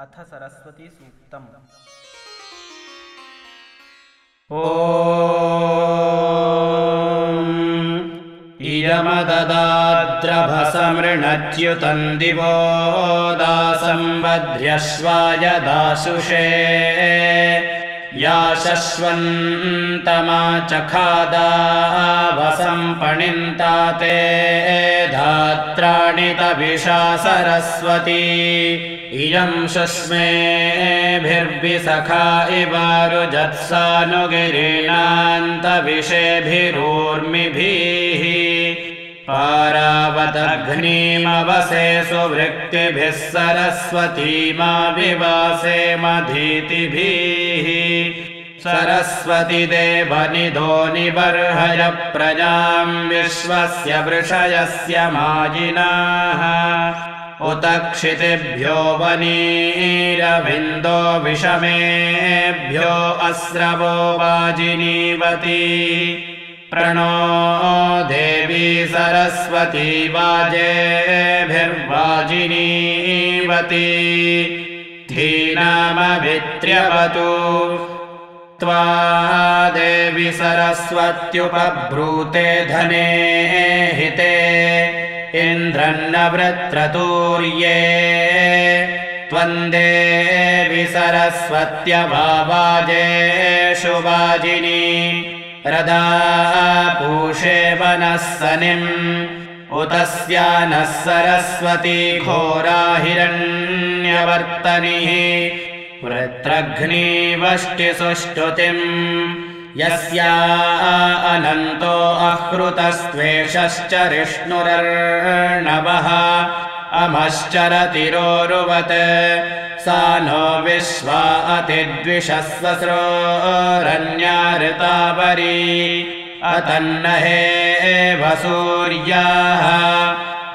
अथ सरस्वतीसूक्तम्। ओ इयमददाद्रभसमृणच्युतं दिवो दासम्बध्र्यश्वाय दाशुषे या शश्वन्तमा पणिन्ता ते धात्राणि तविषा सरस्वती। इयं शुष्मेभिर्विसखा इवारुजत्सानुगिरीणान्तविषेभिरूर्मिभिः पारावतघ्नीमवसे सुवृत्तिभिः सरस्वतीमा विवासे मधीतिभिः सरस्वति देवनिधो निबर्हय प्रजां विश्वस्य वृषयस्य माजिनाः। उत क्षितिभ्यो वनीरविन्दो विषमेभ्यो अस्रवो वाजिनीवती प्रणो देवी सरस्वती वाजेभिर्वाजिनीवती। धीनामभित्र्यवतु त्वा देवि सरस्वत्युपब्रूते धने हिते। इन्द्रन्नवृत्रतूर्ये। त्वन्देवि सरस्वत्यभावाजेषु वाजिनी रदा पूषे वनः सनिम् उतस्या नः सरस्वती घोरा हिरण्यवर्तनिः वृत्रघ्नीवष्टिसुष्टुतिम् यस्या अनन्तो अहृतस्त्वेषश्च रिष्णुरर्णवः अमश्चरतिरोरुवत्। सा नो विश्वा अतिद्विषस्वस्रोरन्याऋतावरी अतन्नहे सूर्याः।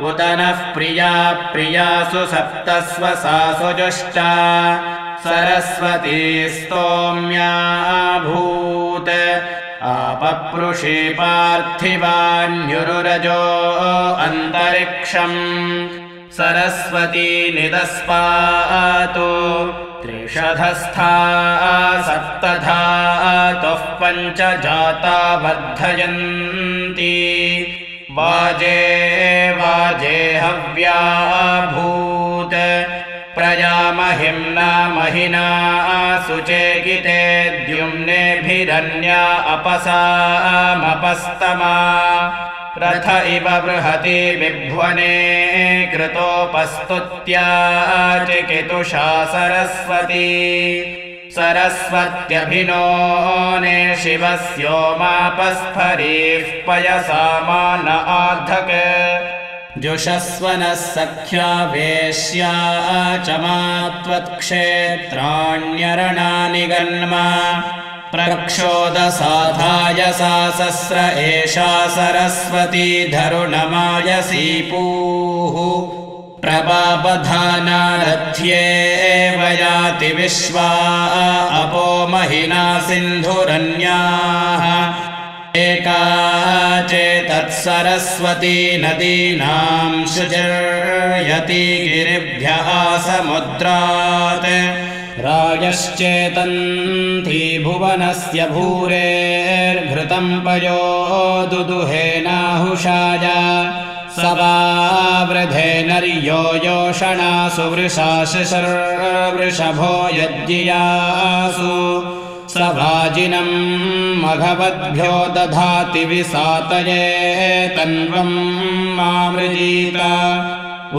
उत नः प्रिया प्रियासु सप्तस्वसासु जुष्टा सरस्वती स्तोम्याभूत्। आपपृषे पार्थिवान्युरुरजो अन्तरिक्षम् सरस्वती निदस्पातु। त्रिषधस्था सप्तधातुः पञ्च जाता वर्धयन्ति वाजे वाजे हव्याभूत्। प्रजामहिम्ना महिना सुचेकिते द्युम्नेभिरन्या अपसामपस्तमा रथ इव बृहति विभ्वने कृतोपस्तुत्या चिकितुषा सरस्वती सरस्वत्यभिनो ने शिवस्योमापस्फरीः पयसामान आधक जुषस्वनः सख्या वेश्या च मा त्वत्क्षेत्राण्यरणानि गन्मा प्रक्षोदसाधाय सा सस्र एषा सरस्वती धरुणमायसीपूः। प्रपापधानारथ्येव याति विश्वा अपो महिना सिन्धुरन्याः। एका चेतत्सरस्वती नदीनां शुचिर्यति गिरिभ्यः समुद्रात् रायश्चेतन्ती भुवनस्य भूरेर्घृतं पयो दुदुहेनाहुषाय स वावृधे नर्यो योषणासु वृषाशिशर्वृषभो यज्ञियासु। स वाजिनम् मघवद्भ्यो दधाति विसातये तन्वम् मामृजीत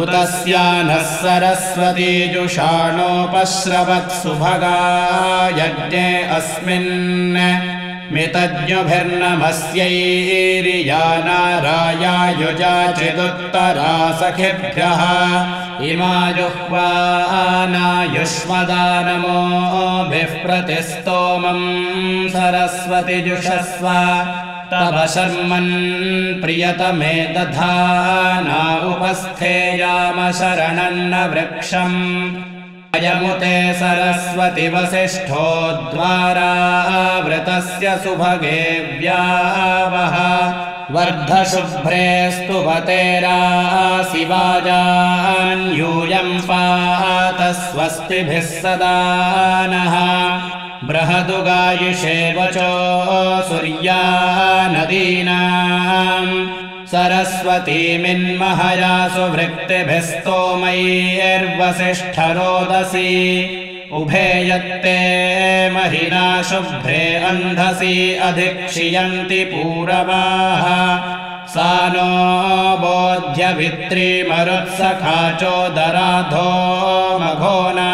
उतस्या नः सरस्वती जुषाणोपश्रवत्सुभगा यज्ञे अस्मिन् मितज्ञभिर्नमस्यैरिया नारायायुजा चिदुत्तरा सखिभ्यः इमा जुह्वानायुष्मदानमोभिः प्रतिस्तोमम् सरस्वति जुषस्व तव शर्मन् प्रियतमे दधाना उपस्थेयाम शरणन्न वृक्षम्। अयमुते सरस्वति वसिष्ठो सुभगे व्यावः वर्धशुभ्रे स्तुवतेरासि वाजान्यूयम् पात स्वस्तिभिः सदा नः बृहदुगायुषे वचो सूर्या नदीनाम् सुवृत्तिभिः स्तोमैर्वसिष्ठरोदसी उभे यत्ते महिना शुभ्रे अन्धसि अधिक्षियन्ति पूरवाः। सा नो बोध्यभित्रीमरुत्सखा चोदराधो मघोना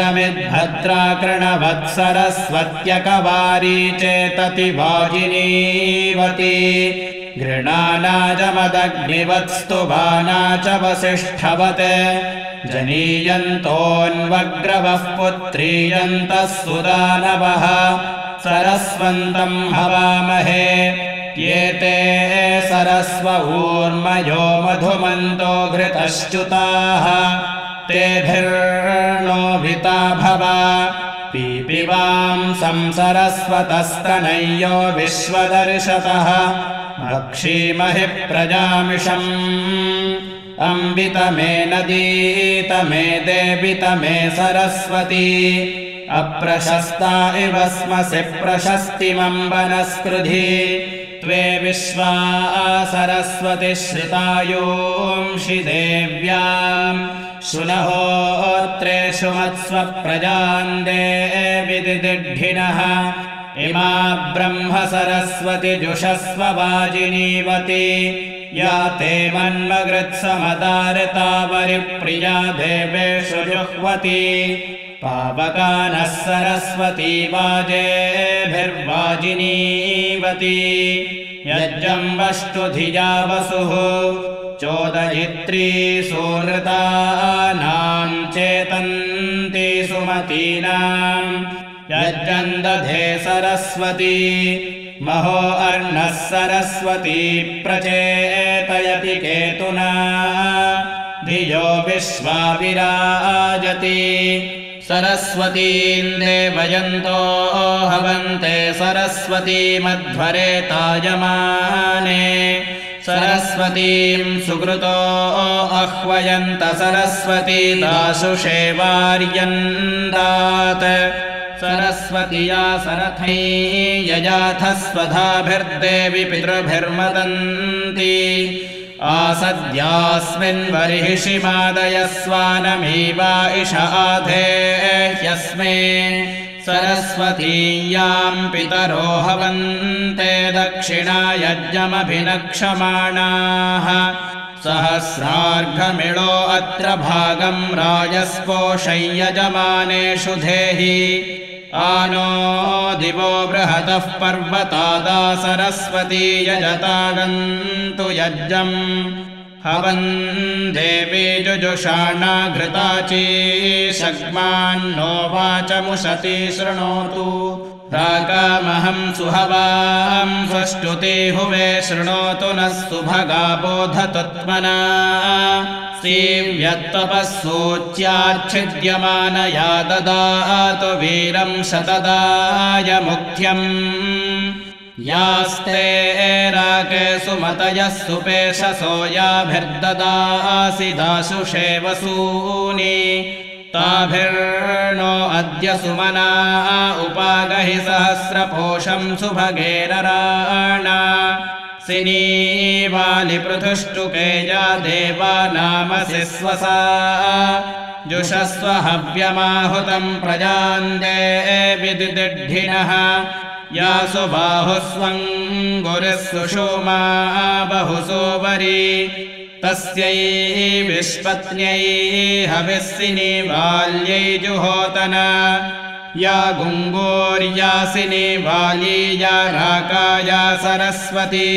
भद्रमिद्भद्राकृणवत्सरस्वत्यकवारी चेतति वाजिनीवती। गृणानाजमदग्निवत्स्तु बाना च वसिष्ठवत् जनीयन्तोऽन्वग्रवः पुत्रीयन्तः सुदानवः सरस्वन्तम् हवामहे। एते सरस्व ऊर्मयो मधुमन्तो घृतश्च्युताः तेभिर्णोभिता भव। पीपिवां संसरस्वतस्तनय्यो विश्वदर्शतः। भक्षीमहि प्रजामिषम्। अम्बितमे नदीतमे देवितमे सरस्वती। अप्रशस्ता इव स्मसि प्रशस्तिमम्बनस्कृधि। त्वे विश्वा सरस्वति श्रितायोंषि देव्याम् शुनहोत्रेषु मत्स्वप्रजान् देविदिढ्ढिनः इमा ब्रह्म सरस्वति जुषस्व वाजिनीवती। या ते मन्मगृत्समदारता परिप्रिया देवेषु जुह्वती। पावकानः सरस्वती वाजेभिर्वाजिनीवती। यज्जम्बष्टुधिया वसुः चोदयित्री सुनृतानाम् चेतन्ति सुमतीनाम् यज्जन्दधे सरस्वती महो अर्णः सरस्वती प्रचेतयति केतुना। धियो विश्वा विराजति सरस्वतीम् देवयन्तो हवन्ते। सरस्वती मध्वरे तायमाने सरस्वतीम् सुकृतो अह्वयन्त सरस्वती दाशुषे वार्यन्दात् सरस्वतीया सरथै यजाथ स्वधाभिर्देवि पितृभिर्मदन्ति। आसद्यास्मिन् बर्हिषि मादयस्वानमीवा इष आधे ह्यस्मे सरस्वतीयाम् पितरो हवन्ते दक्षिणा यज्ञमभिनक्षमाणाः। सहस्रार्घमिळो अत्र भागम् राजस्पोषय्यजमानेषु धेहि। आनो दिवो बृहतः पर्वतादा सरस्वती यजतागन्तु यज्ञम् हवन् देवी जुजुषाणा घृताची शग्मान्नो वाचमुशती शृणोतु राकामहम् सुहवाम् स्वष्टुति हुवे शृणोतु नः सुभगा सूच्यार्च्छिद्यमानया ददातु वीरम् शतदाय मुख्यम् यास्ते राके सुमतयः सुपेशसो याभिर्ददासि दाशुषे वसूनि ताभिर्नो अद्य सुमना उपागहि सहस्रपोषम् सुभगेरराणा। सिनीवालिपृथुष्टुकेया देवानामसि स्वसा जुषस्व हव्यमाहुतम् प्रजान् देविदिढ्ढिनः यासु बाहुस्वम् गुरुः सुषोमा बहुसोवरी तस्यै विश्वत्न्यै हविस्सिनी बाल्यै जुहोतना। या गुङ्गोर्यासिनी बाली या राकाया सरस्वती।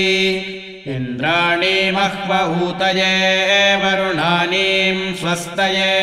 इन्द्राणी मह्वहूतये वरुणानीम् स्वस्तये